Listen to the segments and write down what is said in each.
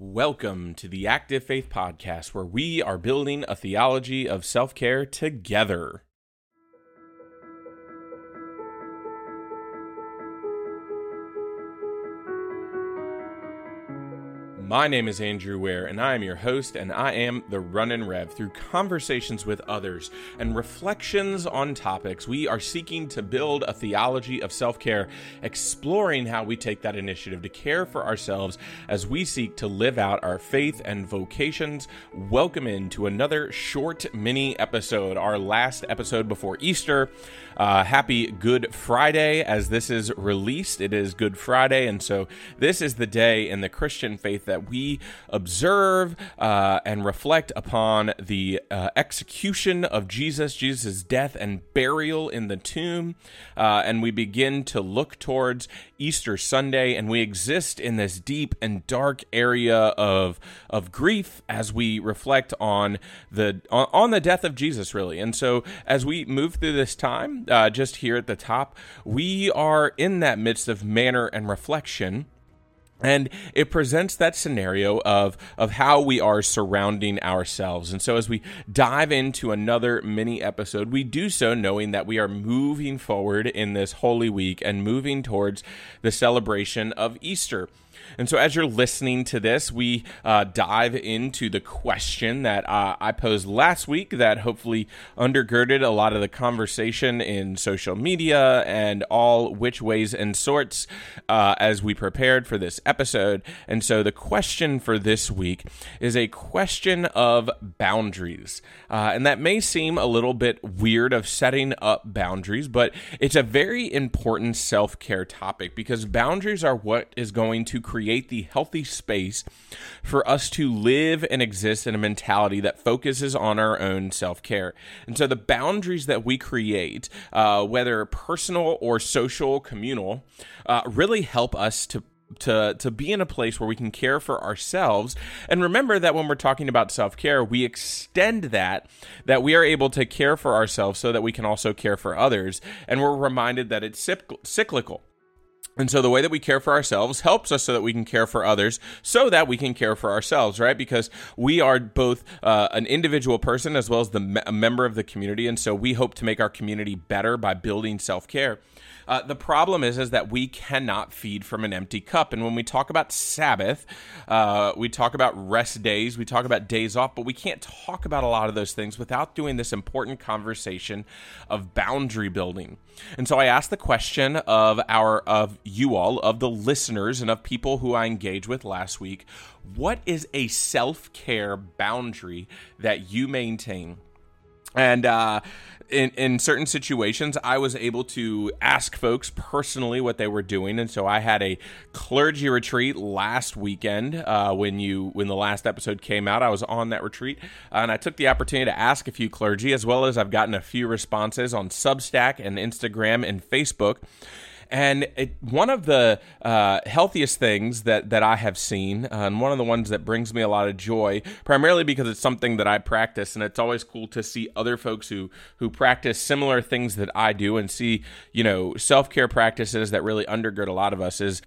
Welcome to the Active Faith Podcast, where we are building a theology of self care together. My name is Andrew Ware, and I am your host, and I am the Runnin' Rev. Through conversations with others and reflections on topics, we are seeking to build a theology of self care, exploring how we take that initiative to care for ourselves as we seek to live out our faith and vocations. Welcome into another short mini episode, our last episode before Easter. Uh, happy Good Friday as this is released. It is Good Friday, and so this is the day in the Christian faith that that we observe uh, and reflect upon the uh, execution of Jesus, Jesus' death and burial in the tomb, uh, and we begin to look towards Easter Sunday, and we exist in this deep and dark area of of grief as we reflect on the on, on the death of Jesus, really. And so, as we move through this time, uh, just here at the top, we are in that midst of manner and reflection and it presents that scenario of of how we are surrounding ourselves. And so as we dive into another mini episode we do so knowing that we are moving forward in this holy week and moving towards the celebration of easter and so, as you're listening to this, we uh, dive into the question that uh, I posed last week that hopefully undergirded a lot of the conversation in social media and all which ways and sorts uh, as we prepared for this episode. And so, the question for this week is a question of boundaries. Uh, and that may seem a little bit weird of setting up boundaries, but it's a very important self care topic because boundaries are what is going to create the healthy space for us to live and exist in a mentality that focuses on our own self care. And so the boundaries that we create, uh, whether personal or social, communal, uh, really help us to to to be in a place where we can care for ourselves. And remember that when we're talking about self-care we extend that that we are able to care for ourselves so that we can also care for others. And we're reminded that it's cyclical and so the way that we care for ourselves helps us so that we can care for others, so that we can care for ourselves, right? Because we are both uh, an individual person as well as the me- a member of the community, and so we hope to make our community better by building self care. Uh, the problem is is that we cannot feed from an empty cup. And when we talk about Sabbath, uh, we talk about rest days, we talk about days off, but we can't talk about a lot of those things without doing this important conversation of boundary building. And so I asked the question of our of you all, of the listeners, and of people who I engaged with last week, what is a self care boundary that you maintain? And uh, in, in certain situations, I was able to ask folks personally what they were doing, and so I had a clergy retreat last weekend uh, when you when the last episode came out. I was on that retreat, and I took the opportunity to ask a few clergy, as well as I've gotten a few responses on Substack and Instagram and Facebook. And it, one of the uh, healthiest things that, that I have seen, uh, and one of the ones that brings me a lot of joy, primarily because it's something that I practice, and it's always cool to see other folks who who practice similar things that I do, and see you know self care practices that really undergird a lot of us. Is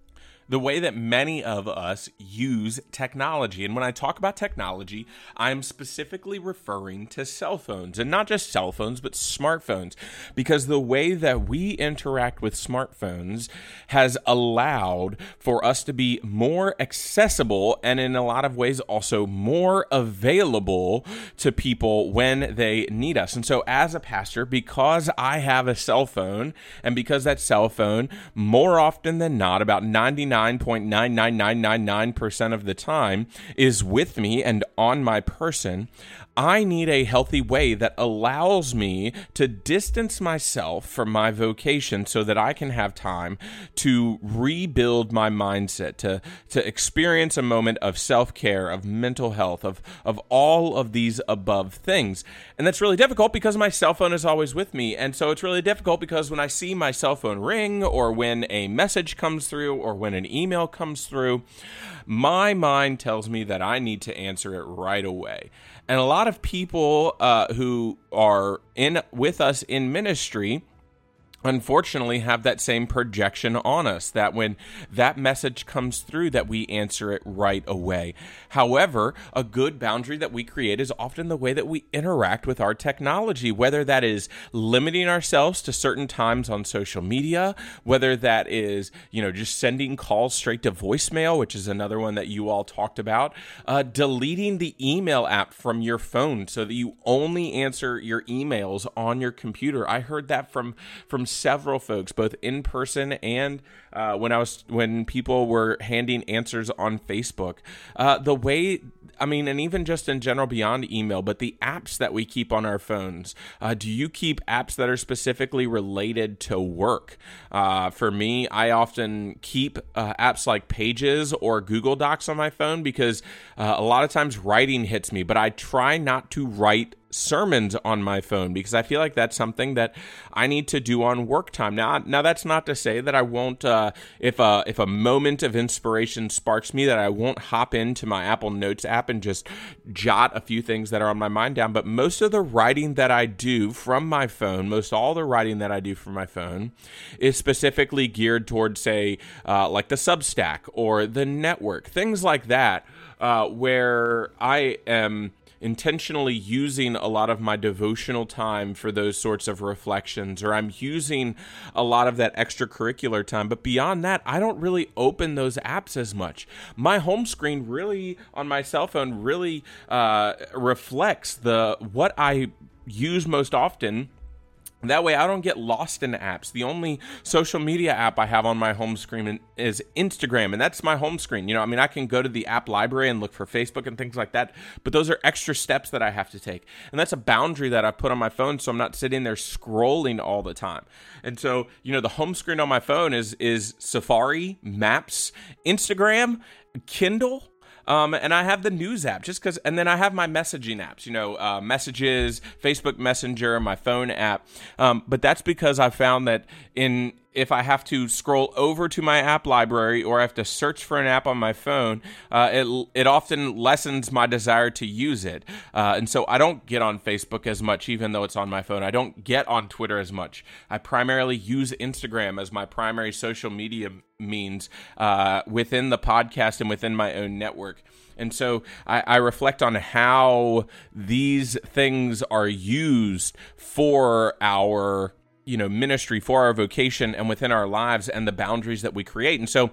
the way that many of us use technology. And when I talk about technology, I'm specifically referring to cell phones and not just cell phones, but smartphones, because the way that we interact with smartphones has allowed for us to be more accessible and in a lot of ways also more available to people when they need us. And so, as a pastor, because I have a cell phone and because that cell phone, more often than not, about 99 99.99999% of the time is with me and on my person, I need a healthy way that allows me to distance myself from my vocation so that I can have time to rebuild my mindset, to, to experience a moment of self care, of mental health, of, of all of these above things. And that's really difficult because my cell phone is always with me. And so it's really difficult because when I see my cell phone ring, or when a message comes through, or when an email comes through, my mind tells me that I need to answer it right away. And a lot of people uh, who are in with us in ministry unfortunately have that same projection on us that when that message comes through that we answer it right away. However a good boundary that we create is often the way that we interact with our technology whether that is limiting ourselves to certain times on social media whether that is you know just sending calls straight to voicemail which is another one that you all talked about uh, deleting the email app from your phone so that you only answer your emails on your computer. I heard that from from several folks, both in person and uh, when I was when people were handing answers on Facebook. Uh, the way I mean, and even just in general beyond email, but the apps that we keep on our phones. Uh, do you keep apps that are specifically related to work? Uh, for me, I often keep uh, apps like Pages or Google Docs on my phone because uh, a lot of times writing hits me, but I try not to write sermons on my phone because I feel like that's something that I need to do on work time. Now, now that's not to say that I won't, uh, if a if a moment of inspiration sparks me, that I won't hop into my Apple Notes app and just jot a few things that are on my mind down. But most of the writing that I do from my phone, most all the writing that I do from my phone, is specifically geared towards, say, uh, like the Substack or the network, things like that, uh, where I am intentionally using a lot of my devotional time for those sorts of reflections, or I'm using a lot of that extracurricular time. But beyond that, I don't really open those apps as much. My home screen really on my cell phone really uh, reflects the what I use most often that way, I don't get lost in apps. The only social media app I have on my home screen is Instagram, and that's my home screen. You know, I mean, I can go to the app library and look for Facebook and things like that, but those are extra steps that I have to take. And that's a boundary that I put on my phone so I'm not sitting there scrolling all the time. And so, you know, the home screen on my phone is is Safari, Maps, Instagram, Kindle, um, and I have the news app just because, and then I have my messaging apps, you know, uh, messages, Facebook Messenger, my phone app. Um, but that's because I found that in if I have to scroll over to my app library or I have to search for an app on my phone, uh, it it often lessens my desire to use it. Uh, and so I don't get on Facebook as much, even though it's on my phone. I don't get on Twitter as much. I primarily use Instagram as my primary social media means uh, within the podcast and within my own network. And so I, I, reflect on how these things are used for our you know ministry for our vocation and within our lives and the boundaries that we create. And so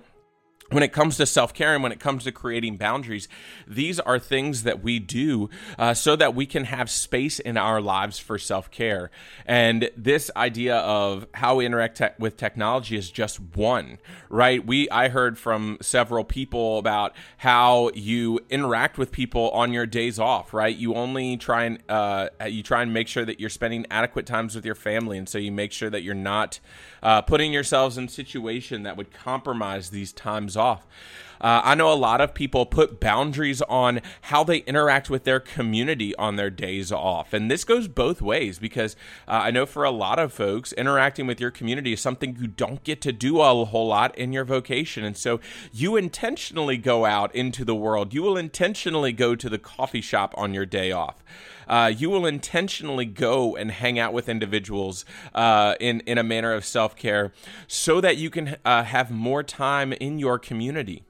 when it comes to self care and when it comes to creating boundaries, these are things that we do uh, so that we can have space in our lives for self care. And this idea of how we interact te- with technology is just one, right? We I heard from several people about how you interact with people on your days off, right? You only try and uh, you try and make sure that you're spending adequate times with your family, and so you make sure that you're not uh, putting yourselves in situation that would compromise these times off. Uh, I know a lot of people put boundaries on how they interact with their community on their days off. And this goes both ways because uh, I know for a lot of folks, interacting with your community is something you don't get to do a whole lot in your vocation. And so you intentionally go out into the world, you will intentionally go to the coffee shop on your day off. Uh, you will intentionally go and hang out with individuals uh, in in a manner of self care, so that you can uh, have more time in your community.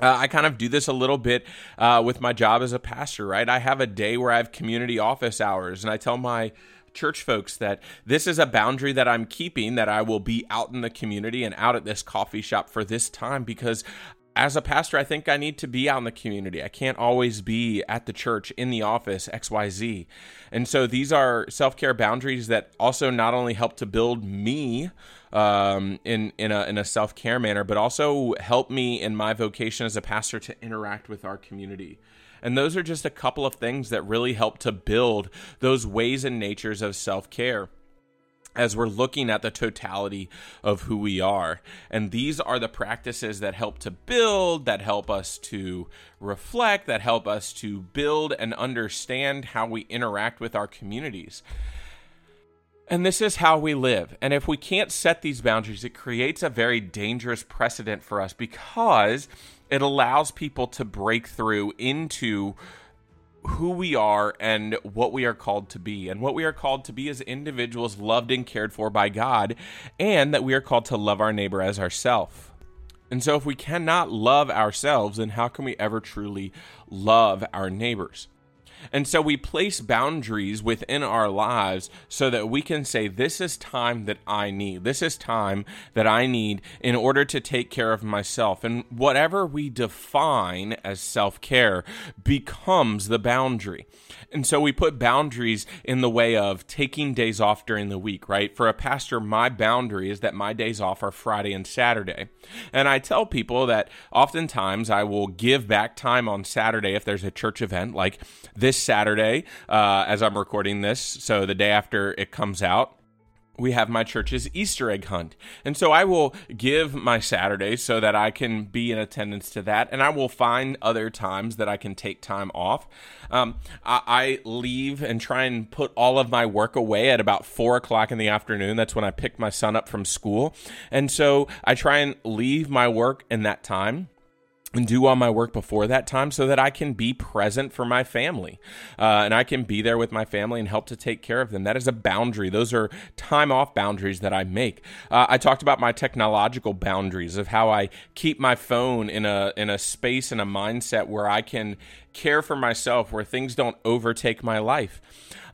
Uh, I kind of do this a little bit uh, with my job as a pastor, right? I have a day where I have community office hours, and I tell my church folks that this is a boundary that I'm keeping, that I will be out in the community and out at this coffee shop for this time because as a pastor, I think I need to be out in the community. I can't always be at the church, in the office, XYZ. And so these are self care boundaries that also not only help to build me um, in, in a, in a self care manner, but also help me in my vocation as a pastor to interact with our community. And those are just a couple of things that really help to build those ways and natures of self care as we're looking at the totality of who we are. And these are the practices that help to build, that help us to reflect, that help us to build and understand how we interact with our communities. And this is how we live. And if we can't set these boundaries, it creates a very dangerous precedent for us because it allows people to break through into who we are and what we are called to be. And what we are called to be as individuals loved and cared for by God, and that we are called to love our neighbor as ourself. And so, if we cannot love ourselves, then how can we ever truly love our neighbors? And so we place boundaries within our lives so that we can say, This is time that I need. This is time that I need in order to take care of myself. And whatever we define as self care becomes the boundary. And so we put boundaries in the way of taking days off during the week, right? For a pastor, my boundary is that my days off are Friday and Saturday. And I tell people that oftentimes I will give back time on Saturday if there's a church event like this this Saturday, uh, as I'm recording this, so the day after it comes out, we have my church's Easter egg hunt. And so I will give my Saturday so that I can be in attendance to that. And I will find other times that I can take time off. Um, I, I, leave and try and put all of my work away at about four o'clock in the afternoon. That's when I pick my son up from school. And so I try and leave my work in that time and do all my work before that time so that I can be present for my family uh, and I can be there with my family and help to take care of them. That is a boundary. Those are time off boundaries that I make. Uh, I talked about my technological boundaries of how I keep my phone in a in a space and a mindset where I can care for myself, where things don't overtake my life.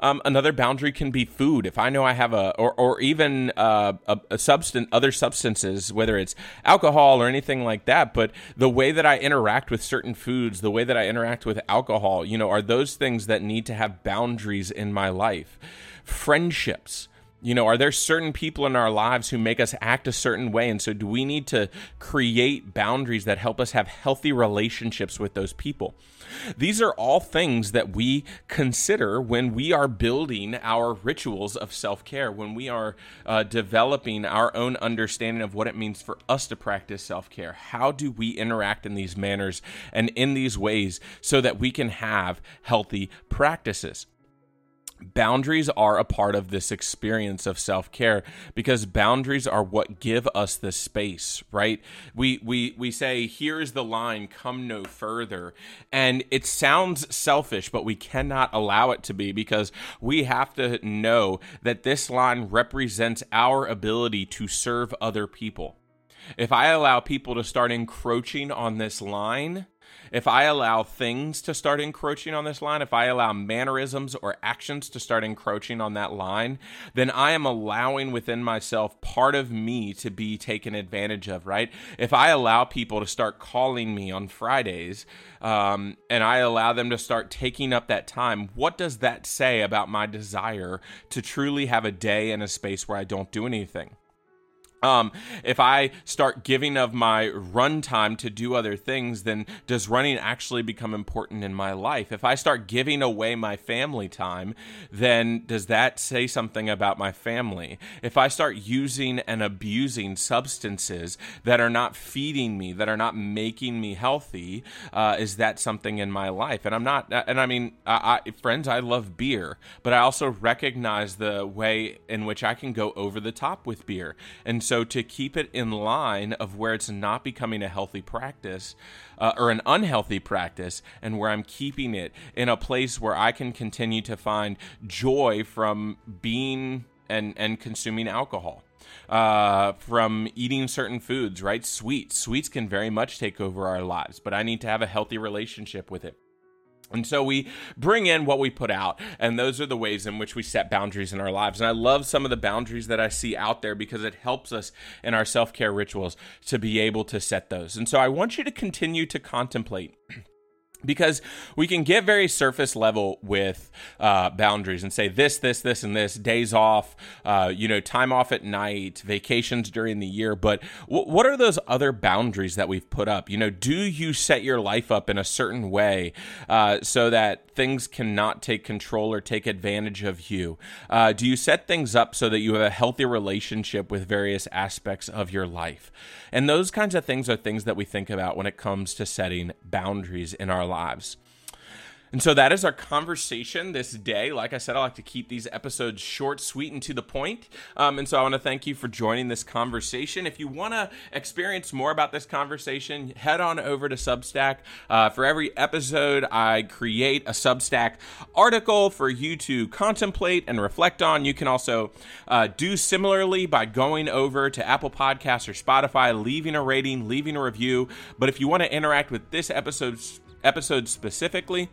Um, another boundary can be food. If I know I have a, or, or even uh, a, a substance, other substances, whether it's alcohol or anything like that, but the way that I interact with certain foods, the way that I interact with alcohol, you know, are those things that need to have boundaries in my life. Friendships you know, are there certain people in our lives who make us act a certain way? And so, do we need to create boundaries that help us have healthy relationships with those people? These are all things that we consider when we are building our rituals of self care, when we are uh, developing our own understanding of what it means for us to practice self care. How do we interact in these manners and in these ways so that we can have healthy practices? Boundaries are a part of this experience of self-care because boundaries are what give us the space right? We we we say here's the line come no further. And it sounds selfish but we cannot allow it to be because we have to know that this line represents our ability to serve other people. If i allow people to start encroaching on this line if I allow things to start encroaching on this line, if I allow mannerisms or actions to start encroaching on that line, then I am allowing within myself part of me to be taken advantage of, right? If I allow people to start calling me on Fridays um, and I allow them to start taking up that time, what does that say about my desire to truly have a day and a space where I don't do anything? Um, if I start giving of my run time to do other things, then does running actually become important in my life? If I start giving away my family time, then does that say something about my family? If I start using and abusing substances that are not feeding me, that are not making me healthy, uh, is that something in my life? And I'm not, uh, and I mean, I, I, friends, I love beer, but I also recognize the way in which I can go over the top with beer. And so to keep it in line of where it's not becoming a healthy practice uh, or an unhealthy practice, and where I'm keeping it in a place where I can continue to find joy from being and and consuming alcohol uh, from eating certain foods, right? Sweets. Sweets can very much take over our lives, but I need to have a healthy relationship with it. And so we bring in what we put out, and those are the ways in which we set boundaries in our lives. And I love some of the boundaries that I see out there because it helps us in our self care rituals to be able to set those. And so I want you to continue to contemplate because we can get very surface level with uh, boundaries and say this this this and this days off uh, you know time off at night vacations during the year. But w- what are those other boundaries that we've put up? You know do you set your life up in a certain way uh, so that things cannot take control or take advantage of you? Uh, do you set things up so that you have a healthy relationship with various aspects of your life? And those kinds of things are things that we think about when it comes to setting boundaries in our lives. And so that is our conversation this day. Like I said, I like to keep these episodes short, sweet, and to the point. Um, and so I want to thank you for joining this conversation. If you want to experience more about this conversation, head on over to Substack. Uh, for every episode, I create a Substack article for you to contemplate and reflect on. You can also uh, do similarly by going over to Apple Podcasts or Spotify, leaving a rating, leaving a review. But if you want to interact with this episode, episode specifically,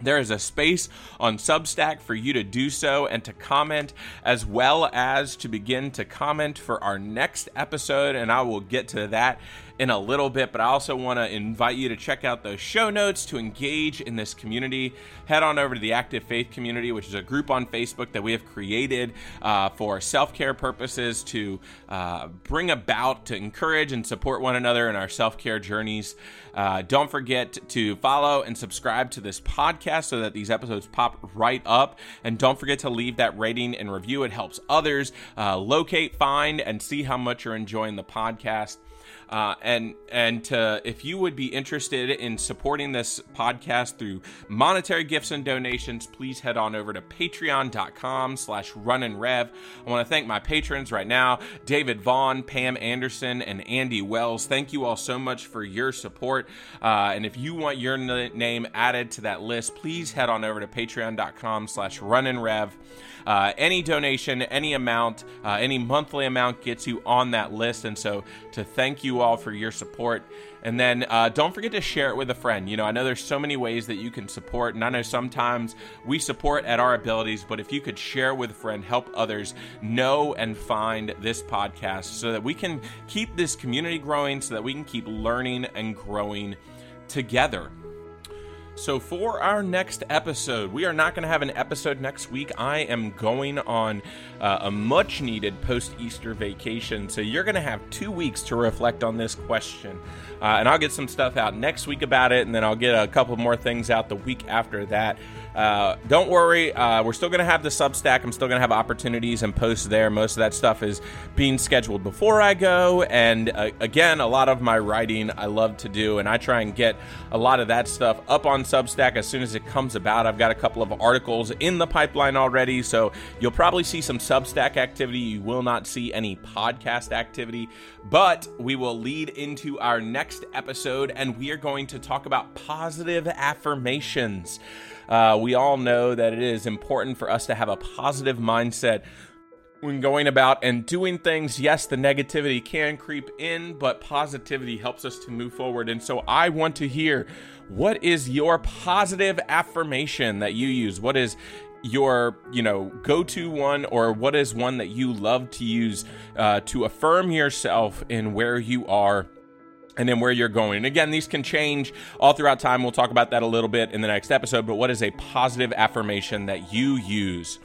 there is a space on Substack for you to do so and to comment, as well as to begin to comment for our next episode. And I will get to that in a little bit, but I also want to invite you to check out those show notes to engage in this community. Head on over to the Active Faith Community, which is a group on Facebook that we have created uh, for self care purposes to uh, bring about, to encourage and support one another in our self care journeys. Uh, don't forget to follow and subscribe to this podcast so that these episodes pop right up. And don't forget to leave that rating and review. It helps others uh, locate, find, and see how much you're enjoying the podcast. Uh, and and to, if you would be interested in supporting this podcast through monetary gifts and donations, please head on over to patreon.com slash run and rev. I want to thank my patrons right now, David Vaughn, Pam Anderson, and Andy Wells. Thank you all so much for your support. Uh, and if you want your n- name added to that list, please head on over to patreon.com slash run and rev. Uh, any donation, any amount, uh, any monthly amount gets you on that list. And so to thank you all for your support. And then uh, don't forget to share it with a friend. You know, I know there's so many ways that you can support, and I know sometimes we support at our abilities, but if you could share with a friend, help others know and find this podcast so that we can keep this community growing, so that we can keep learning and growing together. So, for our next episode, we are not going to have an episode next week. I am going on uh, a much needed post Easter vacation. So, you're going to have two weeks to reflect on this question. Uh, and I'll get some stuff out next week about it, and then I'll get a couple more things out the week after that. Uh, don't worry, uh, we're still going to have the Substack. I'm still going to have opportunities and posts there. Most of that stuff is being scheduled before I go. And uh, again, a lot of my writing I love to do, and I try and get a lot of that stuff up on Substack as soon as it comes about. I've got a couple of articles in the pipeline already, so you'll probably see some Substack activity. You will not see any podcast activity, but we will lead into our next episode, and we are going to talk about positive affirmations. Uh, we all know that it is important for us to have a positive mindset when going about and doing things. Yes, the negativity can creep in, but positivity helps us to move forward. And so I want to hear what is your positive affirmation that you use? What is your you know go-to one or what is one that you love to use uh, to affirm yourself in where you are and then where you're going. And again, these can change all throughout time. We'll talk about that a little bit in the next episode. But what is a positive affirmation that you use?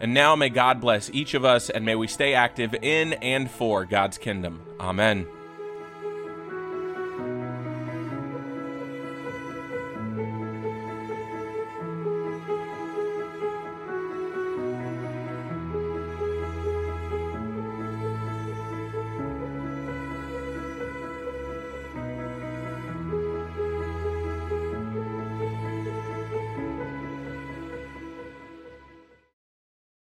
And now may God bless each of us and may we stay active in and for God's kingdom. Amen.